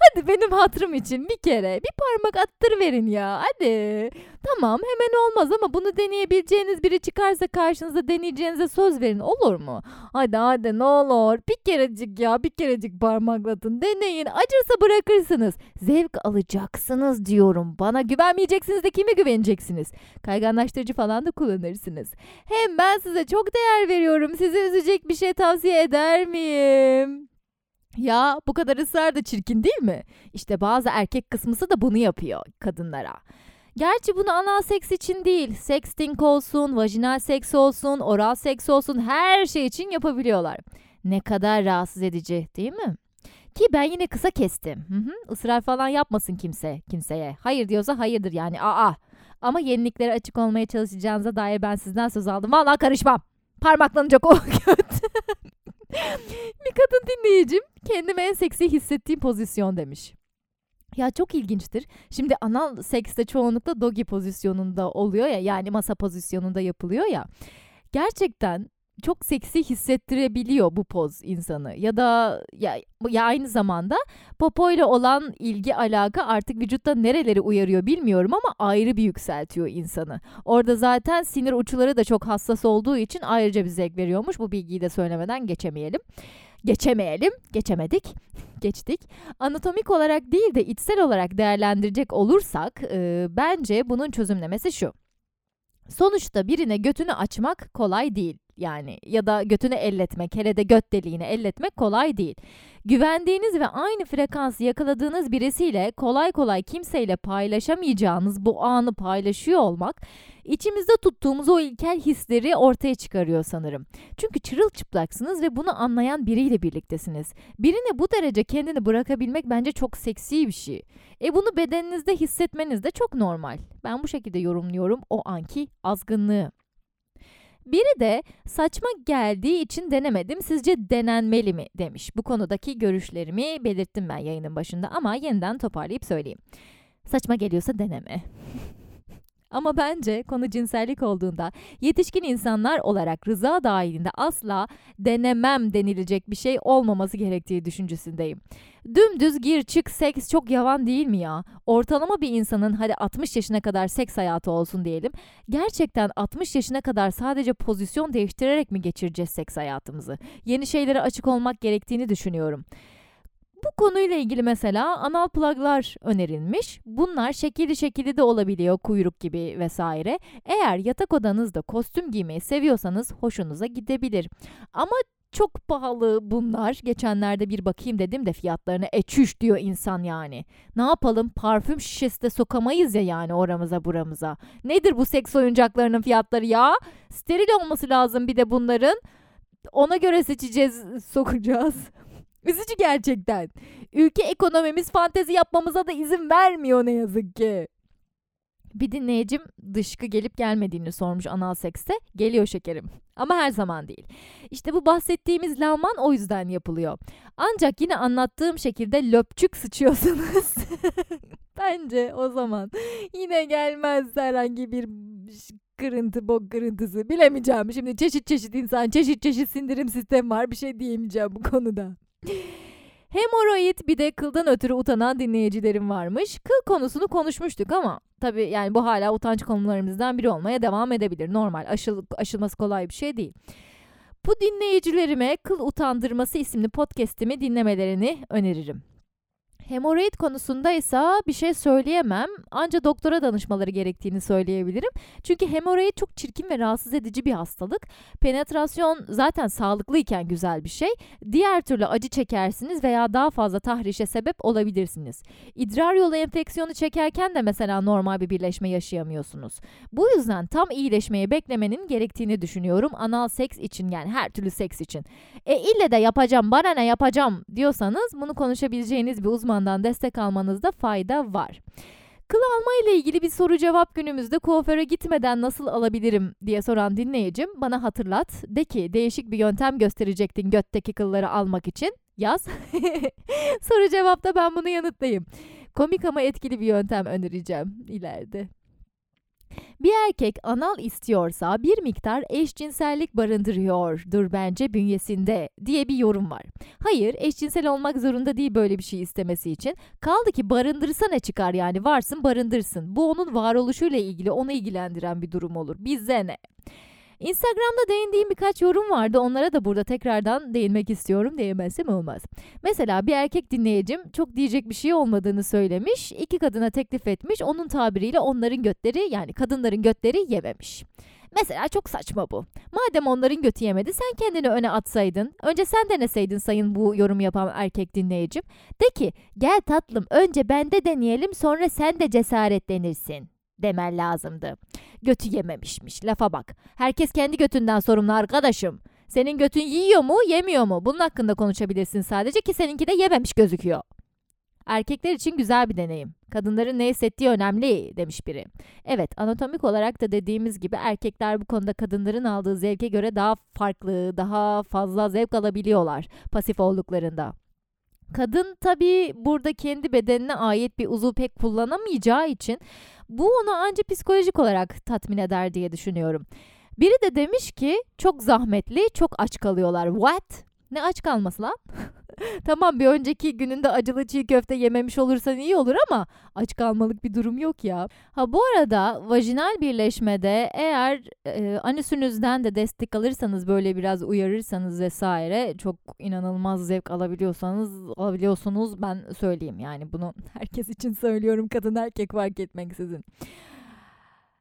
Hadi benim hatırım için bir kere bir parmak attır verin ya hadi. Tamam hemen olmaz ama bunu deneyebileceğiniz biri çıkarsa karşınıza deneyeceğinize söz verin olur mu? Hadi hadi ne olur bir kerecik ya bir kerecik parmaklatın deneyin acırsa bırakırsınız. Zevk alacaksınız diyorum bana güvenmeyeceksiniz de kime güveneceksiniz? Kayganlaştırıcı falan da kullanırsınız. Hem ben size çok değer veriyorum sizi üzecek bir şey tavsiye eder miyim? Ya bu kadar ısrar da çirkin değil mi? İşte bazı erkek kısmısı da bunu yapıyor kadınlara. Gerçi bunu anal seks için değil, sexting olsun, vajinal seks olsun, oral seks olsun her şey için yapabiliyorlar. Ne kadar rahatsız edici değil mi? Ki ben yine kısa kestim. Hı hı, ısrar falan yapmasın kimse kimseye. Hayır diyorsa hayırdır yani. Aa. Ama yeniliklere açık olmaya çalışacağınıza dair ben sizden söz aldım. Vallahi karışmam. Parmaklanacak o <laughs> göt. <laughs> bir kadın dinleyicim kendime en seksi hissettiğim pozisyon demiş. Ya çok ilginçtir. Şimdi anal sekste çoğunlukla dogi pozisyonunda oluyor ya yani masa pozisyonunda yapılıyor ya. Gerçekten çok seksi hissettirebiliyor bu poz insanı. Ya da ya, ya aynı zamanda popoyla olan ilgi alaka artık vücutta nereleri uyarıyor bilmiyorum ama ayrı bir yükseltiyor insanı. Orada zaten sinir uçları da çok hassas olduğu için ayrıca bir zevk veriyormuş. Bu bilgiyi de söylemeden geçemeyelim. Geçemeyelim, geçemedik, <laughs> geçtik. Anatomik olarak değil de içsel olarak değerlendirecek olursak e, bence bunun çözümlemesi şu. Sonuçta birine götünü açmak kolay değil yani ya da götünü elletmek hele de göt deliğini elletmek kolay değil. Güvendiğiniz ve aynı frekansı yakaladığınız birisiyle kolay kolay kimseyle paylaşamayacağınız bu anı paylaşıyor olmak içimizde tuttuğumuz o ilkel hisleri ortaya çıkarıyor sanırım. Çünkü çırılçıplaksınız ve bunu anlayan biriyle birliktesiniz. Birine bu derece kendini bırakabilmek bence çok seksi bir şey. E bunu bedeninizde hissetmeniz de çok normal. Ben bu şekilde yorumluyorum o anki azgınlığı. Biri de saçma geldiği için denemedim sizce denenmeli mi demiş. Bu konudaki görüşlerimi belirttim ben yayının başında ama yeniden toparlayıp söyleyeyim. Saçma geliyorsa deneme. <laughs> Ama bence konu cinsellik olduğunda yetişkin insanlar olarak rıza dahilinde asla denemem denilecek bir şey olmaması gerektiği düşüncesindeyim. Dümdüz gir çık seks çok yavan değil mi ya? Ortalama bir insanın hadi 60 yaşına kadar seks hayatı olsun diyelim. Gerçekten 60 yaşına kadar sadece pozisyon değiştirerek mi geçireceğiz seks hayatımızı? Yeni şeylere açık olmak gerektiğini düşünüyorum. Bu konuyla ilgili mesela anal pluglar önerilmiş. Bunlar şekilli şekilli de olabiliyor kuyruk gibi vesaire. Eğer yatak odanızda kostüm giymeyi seviyorsanız hoşunuza gidebilir. Ama çok pahalı bunlar. Geçenlerde bir bakayım dedim de fiyatlarına eçüş diyor insan yani. Ne yapalım parfüm şişesi de sokamayız ya yani oramıza buramıza. Nedir bu seks oyuncaklarının fiyatları ya? Steril olması lazım bir de bunların. Ona göre seçeceğiz, <laughs> sokacağız. Üzücü gerçekten. Ülke ekonomimiz fantezi yapmamıza da izin vermiyor ne yazık ki. Bir dinleyicim dışkı gelip gelmediğini sormuş anal sekste. Geliyor şekerim. Ama her zaman değil. İşte bu bahsettiğimiz lavman o yüzden yapılıyor. Ancak yine anlattığım şekilde löpçük sıçıyorsanız <laughs> bence o zaman yine gelmez herhangi bir kırıntı, bok kırıntısı. Bilemeyeceğim. Şimdi çeşit çeşit insan, çeşit çeşit sindirim sistemi var. Bir şey diyemeyeceğim bu konuda. Hemoroid bir de kıldan ötürü utanan dinleyicilerim varmış. Kıl konusunu konuşmuştuk ama tabii yani bu hala utanç konularımızdan biri olmaya devam edebilir. Normal aşıl, aşılması kolay bir şey değil. Bu dinleyicilerime Kıl Utandırması isimli podcast'imi dinlemelerini öneririm. Hemoroid konusunda ise bir şey söyleyemem. Ancak doktora danışmaları gerektiğini söyleyebilirim. Çünkü hemoroid çok çirkin ve rahatsız edici bir hastalık. Penetrasyon zaten sağlıklıyken güzel bir şey. Diğer türlü acı çekersiniz veya daha fazla tahrişe sebep olabilirsiniz. İdrar yolu enfeksiyonu çekerken de mesela normal bir birleşme yaşayamıyorsunuz. Bu yüzden tam iyileşmeyi beklemenin gerektiğini düşünüyorum. Anal seks için yani her türlü seks için. E ille de yapacağım bana ne yapacağım diyorsanız bunu konuşabileceğiniz bir uzman uzmandan destek almanızda fayda var. Kıl alma ile ilgili bir soru cevap günümüzde kuaföre gitmeden nasıl alabilirim diye soran dinleyicim bana hatırlat. De ki değişik bir yöntem gösterecektin götteki kılları almak için. Yaz. <laughs> soru cevapta ben bunu yanıtlayayım. Komik ama etkili bir yöntem önereceğim ileride. Bir erkek anal istiyorsa bir miktar eşcinsellik barındırıyordur bence bünyesinde diye bir yorum var. Hayır eşcinsel olmak zorunda değil böyle bir şey istemesi için. Kaldı ki barındırsa ne çıkar yani varsın barındırsın. Bu onun varoluşuyla ilgili onu ilgilendiren bir durum olur. Bize ne? Instagram'da değindiğim birkaç yorum vardı. Onlara da burada tekrardan değinmek istiyorum. Değinmezsem olmaz. Mesela bir erkek dinleyicim çok diyecek bir şey olmadığını söylemiş. iki kadına teklif etmiş. Onun tabiriyle onların götleri yani kadınların götleri yememiş. Mesela çok saçma bu. Madem onların götü yemedi sen kendini öne atsaydın. Önce sen deneseydin sayın bu yorum yapan erkek dinleyicim. De ki gel tatlım önce bende deneyelim sonra sen de cesaretlenirsin demen lazımdı. Götü yememişmiş. Lafa bak. Herkes kendi götünden sorumlu arkadaşım. Senin götün yiyor mu, yemiyor mu? Bunun hakkında konuşabilirsin sadece ki seninki de yememiş gözüküyor. Erkekler için güzel bir deneyim. Kadınların ne hissettiği önemli demiş biri. Evet anatomik olarak da dediğimiz gibi erkekler bu konuda kadınların aldığı zevke göre daha farklı, daha fazla zevk alabiliyorlar pasif olduklarında. Kadın tabii burada kendi bedenine ait bir uzuv pek kullanamayacağı için bu onu ancak psikolojik olarak tatmin eder diye düşünüyorum. Biri de demiş ki çok zahmetli, çok aç kalıyorlar. What? Ne aç kalması lan? <laughs> tamam bir önceki gününde acılı çiğ köfte yememiş olursan iyi olur ama aç kalmalık bir durum yok ya. Ha bu arada vajinal birleşmede eğer e, anüsünüzden de destek alırsanız böyle biraz uyarırsanız vesaire çok inanılmaz zevk alabiliyorsanız alabiliyorsunuz ben söyleyeyim yani bunu <laughs> herkes için söylüyorum kadın erkek fark etmeksizin.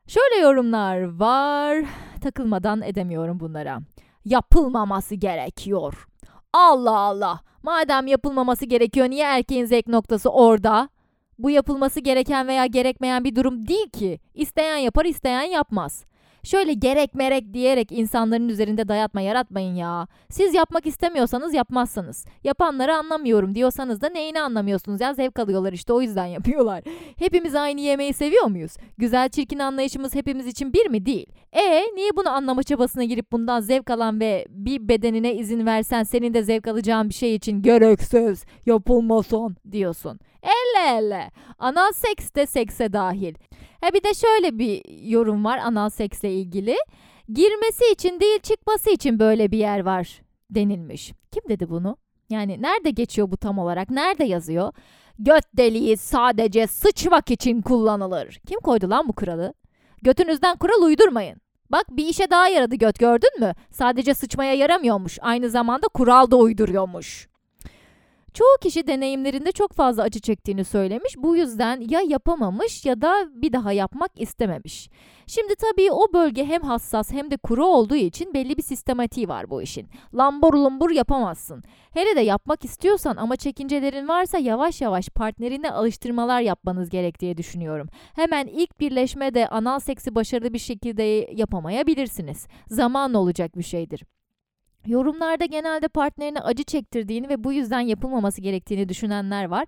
Şöyle yorumlar var. Takılmadan edemiyorum bunlara. Yapılmaması gerekiyor. Allah Allah. Madem yapılmaması gerekiyor niye erkeğin zevk noktası orada? Bu yapılması gereken veya gerekmeyen bir durum değil ki. İsteyen yapar, isteyen yapmaz. Şöyle gerek merek diyerek insanların üzerinde dayatma yaratmayın ya. Siz yapmak istemiyorsanız yapmazsınız. Yapanları anlamıyorum diyorsanız da neyini anlamıyorsunuz ya zevk alıyorlar işte o yüzden <laughs> yapıyorlar. Hepimiz aynı yemeği seviyor muyuz? Güzel çirkin anlayışımız hepimiz için bir mi? Değil. E niye bunu anlama çabasına girip bundan zevk alan ve bir bedenine izin versen senin de zevk alacağın bir şey için gereksiz yapılmasın diyorsun. Elle elle. Anal seks de sekse dahil. Ha bir de şöyle bir yorum var anal seksle ilgili. Girmesi için değil çıkması için böyle bir yer var denilmiş. Kim dedi bunu? Yani nerede geçiyor bu tam olarak? Nerede yazıyor? Göt deliği sadece sıçmak için kullanılır. Kim koydu lan bu kuralı? Götünüzden kural uydurmayın. Bak bir işe daha yaradı göt gördün mü? Sadece sıçmaya yaramıyormuş. Aynı zamanda kural da uyduruyormuş. Çoğu kişi deneyimlerinde çok fazla acı çektiğini söylemiş. Bu yüzden ya yapamamış ya da bir daha yapmak istememiş. Şimdi tabii o bölge hem hassas hem de kuru olduğu için belli bir sistematiği var bu işin. Lambur lumbur yapamazsın. Hele de yapmak istiyorsan ama çekincelerin varsa yavaş yavaş partnerine alıştırmalar yapmanız gerek diye düşünüyorum. Hemen ilk birleşmede anal seksi başarılı bir şekilde yapamayabilirsiniz. Zaman olacak bir şeydir. Yorumlarda genelde partnerine acı çektirdiğini ve bu yüzden yapılmaması gerektiğini düşünenler var.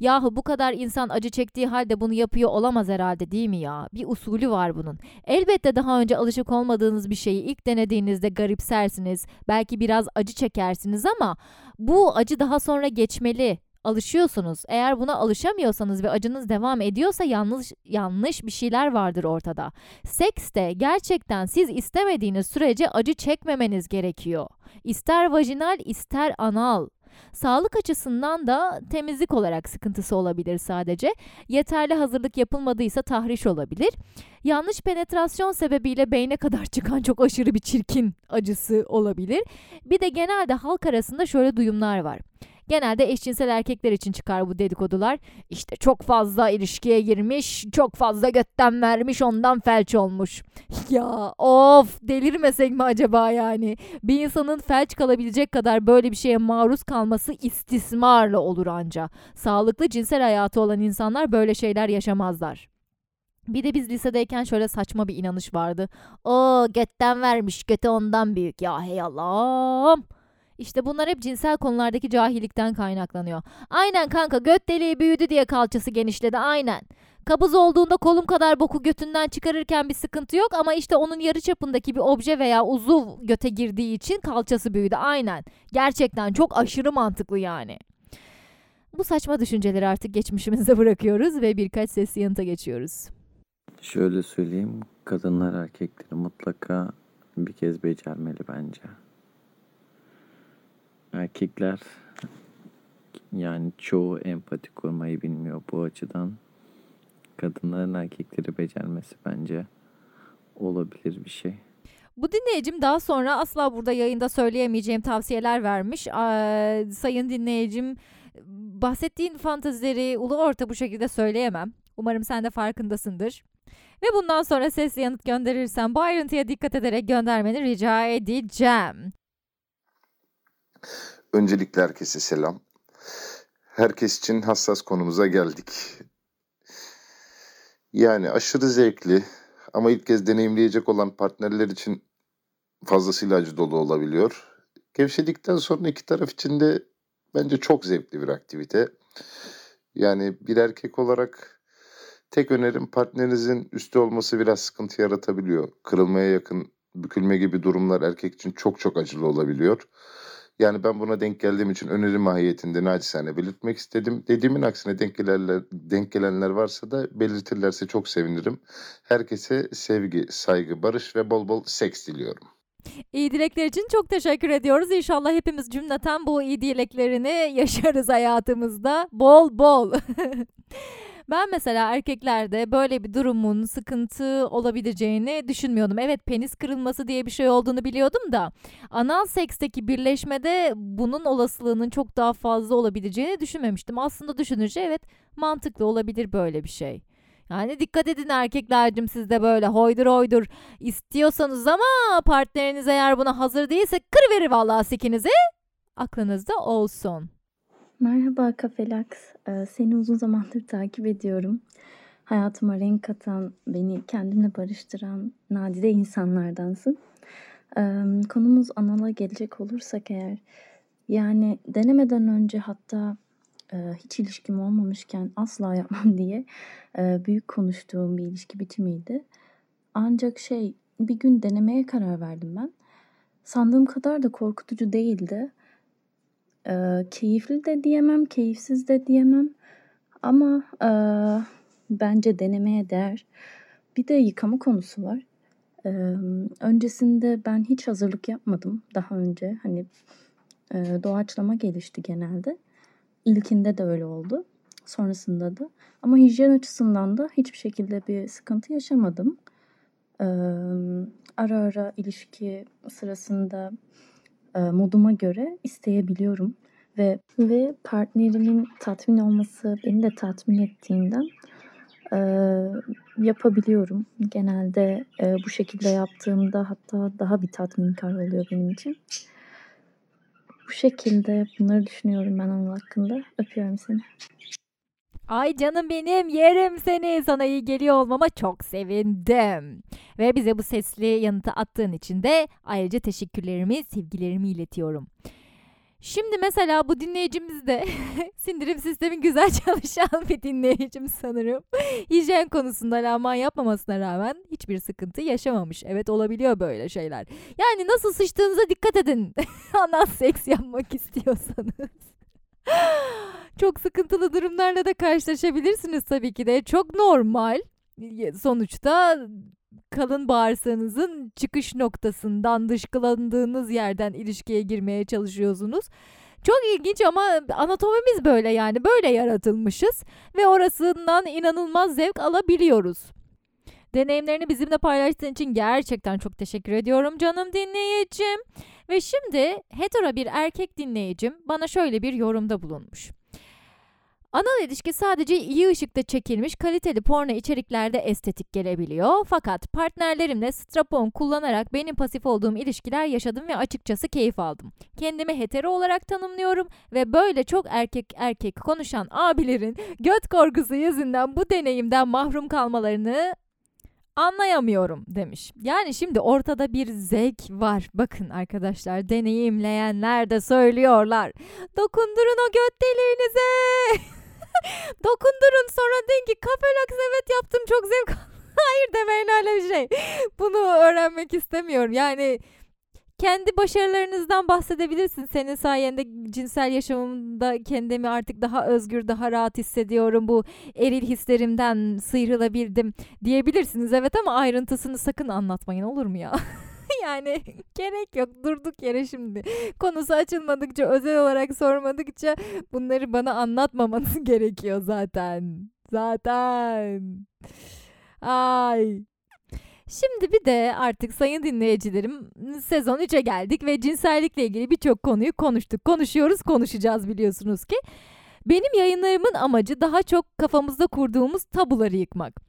Yahu bu kadar insan acı çektiği halde bunu yapıyor olamaz herhalde değil mi ya? Bir usulü var bunun. Elbette daha önce alışık olmadığınız bir şeyi ilk denediğinizde garipsersiniz. Belki biraz acı çekersiniz ama bu acı daha sonra geçmeli alışıyorsunuz. Eğer buna alışamıyorsanız ve acınız devam ediyorsa yanlış yanlış bir şeyler vardır ortada. Seks de gerçekten siz istemediğiniz sürece acı çekmemeniz gerekiyor. İster vajinal ister anal. Sağlık açısından da temizlik olarak sıkıntısı olabilir sadece. Yeterli hazırlık yapılmadıysa tahriş olabilir. Yanlış penetrasyon sebebiyle beyne kadar <laughs> çıkan çok aşırı bir çirkin acısı olabilir. Bir de genelde halk arasında şöyle duyumlar var. Genelde eşcinsel erkekler için çıkar bu dedikodular. İşte çok fazla ilişkiye girmiş, çok fazla götten vermiş, ondan felç olmuş. <laughs> ya of delirmesek mi acaba yani? Bir insanın felç kalabilecek kadar böyle bir şeye maruz kalması istismarla olur anca. Sağlıklı cinsel hayatı olan insanlar böyle şeyler yaşamazlar. Bir de biz lisedeyken şöyle saçma bir inanış vardı. O götten vermiş, göte ondan büyük. Ya hey Allah'ım. İşte bunlar hep cinsel konulardaki cahillikten kaynaklanıyor. Aynen kanka göt deliği büyüdü diye kalçası genişledi aynen. Kabız olduğunda kolum kadar boku götünden çıkarırken bir sıkıntı yok ama işte onun yarı çapındaki bir obje veya uzuv göte girdiği için kalçası büyüdü aynen. Gerçekten çok aşırı mantıklı yani. Bu saçma düşünceleri artık geçmişimizde <laughs> bırakıyoruz ve birkaç sesli yanıta geçiyoruz. Şöyle söyleyeyim, kadınlar erkekleri mutlaka bir kez becermeli bence. Erkekler yani çoğu empati kurmayı bilmiyor bu açıdan. Kadınların erkekleri becermesi bence olabilir bir şey. Bu dinleyicim daha sonra asla burada yayında söyleyemeyeceğim tavsiyeler vermiş. Ee, sayın dinleyicim bahsettiğin fantazileri ulu orta bu şekilde söyleyemem. Umarım sen de farkındasındır. Ve bundan sonra sesli yanıt gönderirsen bu ayrıntıya dikkat ederek göndermeni rica edeceğim. Öncelikle herkese selam. Herkes için hassas konumuza geldik. Yani aşırı zevkli ama ilk kez deneyimleyecek olan partnerler için fazlasıyla acı dolu olabiliyor. Gevşedikten sonra iki taraf için de bence çok zevkli bir aktivite. Yani bir erkek olarak tek önerim partnerinizin üstü olması biraz sıkıntı yaratabiliyor. Kırılmaya yakın bükülme gibi durumlar erkek için çok çok acılı olabiliyor. Yani ben buna denk geldiğim için öneri mahiyetinde naçizane belirtmek istedim. Dediğimin aksine denk gelenler, denk gelenler varsa da belirtirlerse çok sevinirim. Herkese sevgi, saygı, barış ve bol bol seks diliyorum. İyi dilekler için çok teşekkür ediyoruz. İnşallah hepimiz cümleten bu iyi dileklerini <laughs> yaşarız hayatımızda. Bol bol. <laughs> Ben mesela erkeklerde böyle bir durumun sıkıntı olabileceğini düşünmüyordum. Evet penis kırılması diye bir şey olduğunu biliyordum da anal seksteki birleşmede bunun olasılığının çok daha fazla olabileceğini düşünmemiştim. Aslında düşününce evet mantıklı olabilir böyle bir şey. Yani dikkat edin erkeklercim siz de böyle hoydur hoydur istiyorsanız ama partneriniz eğer buna hazır değilse kırıverir vallahi sikinizi. Aklınızda olsun. Merhaba Kafelax. Ee, seni uzun zamandır takip ediyorum. Hayatıma renk katan, beni kendimle barıştıran nadide insanlardansın. Ee, konumuz anala gelecek olursak eğer, yani denemeden önce hatta e, hiç ilişkim olmamışken asla yapmam <laughs> diye e, büyük konuştuğum bir ilişki bitimiydi. Ancak şey bir gün denemeye karar verdim ben. Sandığım kadar da korkutucu değildi. Eee, keyifli de diyemem, keyifsiz de diyemem ama, eee, bence denemeye değer. Bir de yıkama konusu var. Emm, öncesinde ben hiç hazırlık yapmadım daha önce. Hani, eee, doğaçlama gelişti genelde. İlkinde de öyle oldu. Sonrasında da. Ama hijyen açısından da hiçbir şekilde bir sıkıntı yaşamadım. Emm, ara ara ilişki sırasında e, moduma göre isteyebiliyorum ve ve partnerimin tatmin olması beni de tatmin ettiğinden e, yapabiliyorum. Genelde e, bu şekilde yaptığımda hatta daha bir tatminkar oluyor benim için. Bu şekilde bunları düşünüyorum ben onun hakkında. Öpüyorum seni. Ay canım benim yerim seni. Sana iyi geliyor olmama çok sevindim. Ve bize bu sesli yanıtı attığın için de ayrıca teşekkürlerimi, sevgilerimi iletiyorum. Şimdi mesela bu dinleyicimiz de <laughs> sindirim sistemi güzel <laughs> çalışan bir dinleyicim sanırım. <laughs> Hijyen konusunda laman yapmamasına rağmen hiçbir sıkıntı yaşamamış. Evet olabiliyor böyle şeyler. Yani nasıl sıçtığınıza dikkat edin. Anal seks yapmak istiyorsanız. <gasps> Çok sıkıntılı durumlarla da karşılaşabilirsiniz tabii ki de. Çok normal. Sonuçta kalın bağırsağınızın çıkış noktasından dışkılandığınız yerden ilişkiye girmeye çalışıyorsunuz. Çok ilginç ama anatomimiz böyle yani böyle yaratılmışız ve orasından inanılmaz zevk alabiliyoruz. Deneyimlerini bizimle paylaştığın için gerçekten çok teşekkür ediyorum canım dinleyicim. Ve şimdi hetero bir erkek dinleyicim bana şöyle bir yorumda bulunmuş. Anal ilişki sadece iyi ışıkta çekilmiş kaliteli porno içeriklerde estetik gelebiliyor. Fakat partnerlerimle strap-on kullanarak benim pasif olduğum ilişkiler yaşadım ve açıkçası keyif aldım. Kendimi hetero olarak tanımlıyorum ve böyle çok erkek erkek konuşan abilerin göt korkusu yüzünden bu deneyimden mahrum kalmalarını anlayamıyorum demiş. Yani şimdi ortada bir zevk var. Bakın arkadaşlar deneyimleyenler de söylüyorlar. Dokundurun o göt deliğinize. <laughs> Dokundurun sonra deyin ki kafelaks evet yaptım çok zevk <laughs> Hayır demeyin öyle bir şey. Bunu öğrenmek istemiyorum. Yani kendi başarılarınızdan bahsedebilirsin. Senin sayende cinsel yaşamımda kendimi artık daha özgür, daha rahat hissediyorum. Bu eril hislerimden sıyrılabildim diyebilirsiniz. Evet ama ayrıntısını sakın anlatmayın olur mu ya? <laughs> yani gerek yok durduk yere şimdi. Konusu açılmadıkça özel olarak sormadıkça bunları bana anlatmamanız <laughs> gerekiyor zaten. Zaten. Ay. Şimdi bir de artık sayın dinleyicilerim sezon 3'e geldik ve cinsellikle ilgili birçok konuyu konuştuk. Konuşuyoruz, konuşacağız biliyorsunuz ki. Benim yayınlarımın amacı daha çok kafamızda kurduğumuz tabuları yıkmak.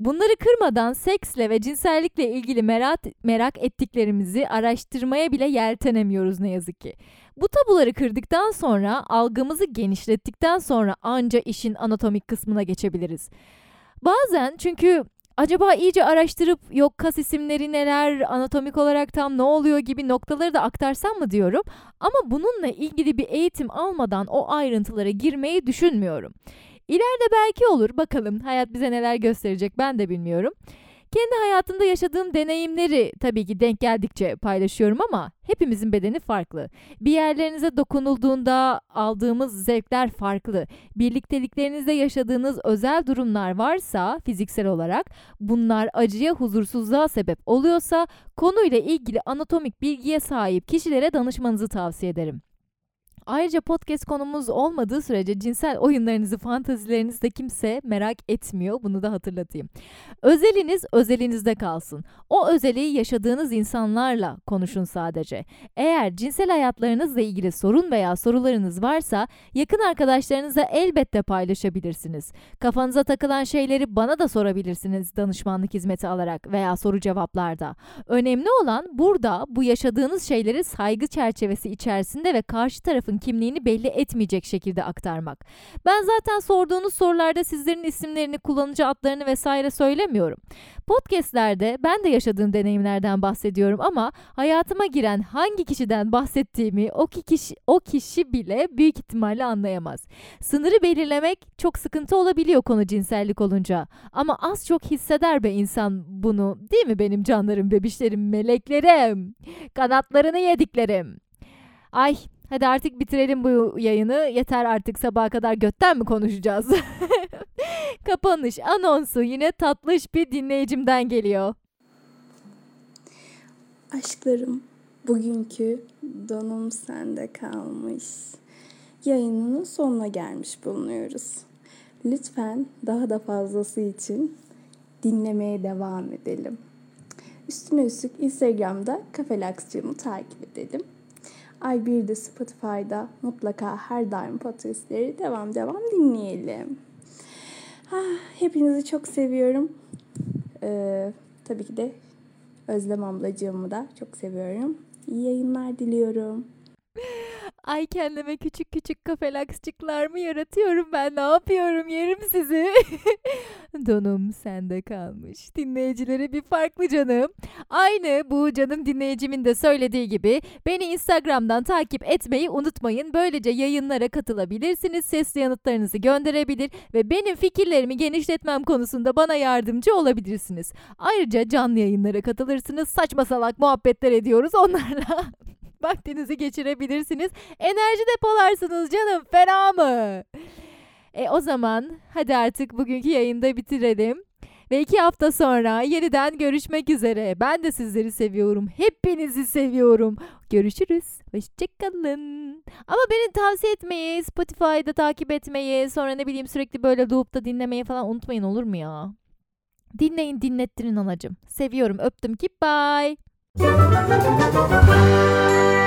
Bunları kırmadan seksle ve cinsellikle ilgili merak, merak ettiklerimizi araştırmaya bile yeltenemiyoruz ne yazık ki. Bu tabuları kırdıktan sonra, algımızı genişlettikten sonra anca işin anatomik kısmına geçebiliriz. Bazen çünkü acaba iyice araştırıp yok kas isimleri neler, anatomik olarak tam ne oluyor gibi noktaları da aktarsam mı diyorum. Ama bununla ilgili bir eğitim almadan o ayrıntılara girmeyi düşünmüyorum. İleride belki olur bakalım hayat bize neler gösterecek ben de bilmiyorum. Kendi hayatımda yaşadığım deneyimleri tabii ki denk geldikçe paylaşıyorum ama hepimizin bedeni farklı. Bir yerlerinize dokunulduğunda aldığımız zevkler farklı. Birlikteliklerinizde yaşadığınız özel durumlar varsa fiziksel olarak bunlar acıya, huzursuzluğa sebep oluyorsa konuyla ilgili anatomik bilgiye sahip kişilere danışmanızı tavsiye ederim. Ayrıca podcast konumuz olmadığı sürece cinsel oyunlarınızı, fantazilerinizi de kimse merak etmiyor. Bunu da hatırlatayım. Özeliniz özelinizde kalsın. O özeliği yaşadığınız insanlarla konuşun sadece. Eğer cinsel hayatlarınızla ilgili sorun veya sorularınız varsa yakın arkadaşlarınızla elbette paylaşabilirsiniz. Kafanıza takılan şeyleri bana da sorabilirsiniz danışmanlık hizmeti alarak veya soru cevaplarda. Önemli olan burada bu yaşadığınız şeyleri saygı çerçevesi içerisinde ve karşı tarafın kimliğini belli etmeyecek şekilde aktarmak. Ben zaten sorduğunuz sorularda sizlerin isimlerini, kullanıcı adlarını vesaire söylemiyorum. Podcast'lerde ben de yaşadığım deneyimlerden bahsediyorum ama hayatıma giren hangi kişiden bahsettiğimi o kişi o kişi bile büyük ihtimalle anlayamaz. Sınırı belirlemek çok sıkıntı olabiliyor konu cinsellik olunca. Ama az çok hisseder be insan bunu. Değil mi benim canlarım, bebişlerim, meleklerim, kanatlarını yediklerim. Ay Hadi artık bitirelim bu yayını. Yeter artık sabaha kadar götten mi konuşacağız? <laughs> Kapanış anonsu yine tatlış bir dinleyicimden geliyor. Aşklarım, bugünkü donum sende kalmış. Yayınının sonuna gelmiş bulunuyoruz. Lütfen daha da fazlası için dinlemeye devam edelim. Üstüne üstlük Instagram'da Kafelaksçığımı takip edelim. Ay bir de Spotify'da mutlaka her daim podcastleri devam devam dinleyelim. Ha, hepinizi çok seviyorum. Ee, tabii ki de Özlem ablacığımı da çok seviyorum. İyi yayınlar diliyorum. Ay kendime küçük küçük kafelaksçıklar mı yaratıyorum ben ne yapıyorum yerim sizi. <laughs> Donum sende kalmış. Dinleyicilere bir farklı canım. Aynı bu canım dinleyicimin de söylediği gibi beni Instagram'dan takip etmeyi unutmayın. Böylece yayınlara katılabilirsiniz. Sesli yanıtlarınızı gönderebilir ve benim fikirlerimi genişletmem konusunda bana yardımcı olabilirsiniz. Ayrıca canlı yayınlara katılırsınız. Saçma salak muhabbetler ediyoruz onlarla. <laughs> vaktinizi geçirebilirsiniz. Enerji depolarsınız canım fena mı? E o zaman hadi artık bugünkü yayında bitirelim. Ve iki hafta sonra yeniden görüşmek üzere. Ben de sizleri seviyorum. Hepinizi seviyorum. Görüşürüz. Hoşçakalın. Ama beni tavsiye etmeyi, Spotify'da takip etmeyi, sonra ne bileyim sürekli böyle loop'ta dinlemeyi falan unutmayın olur mu ya? Dinleyin dinlettirin anacım. Seviyorum öptüm ki bye. Thank you.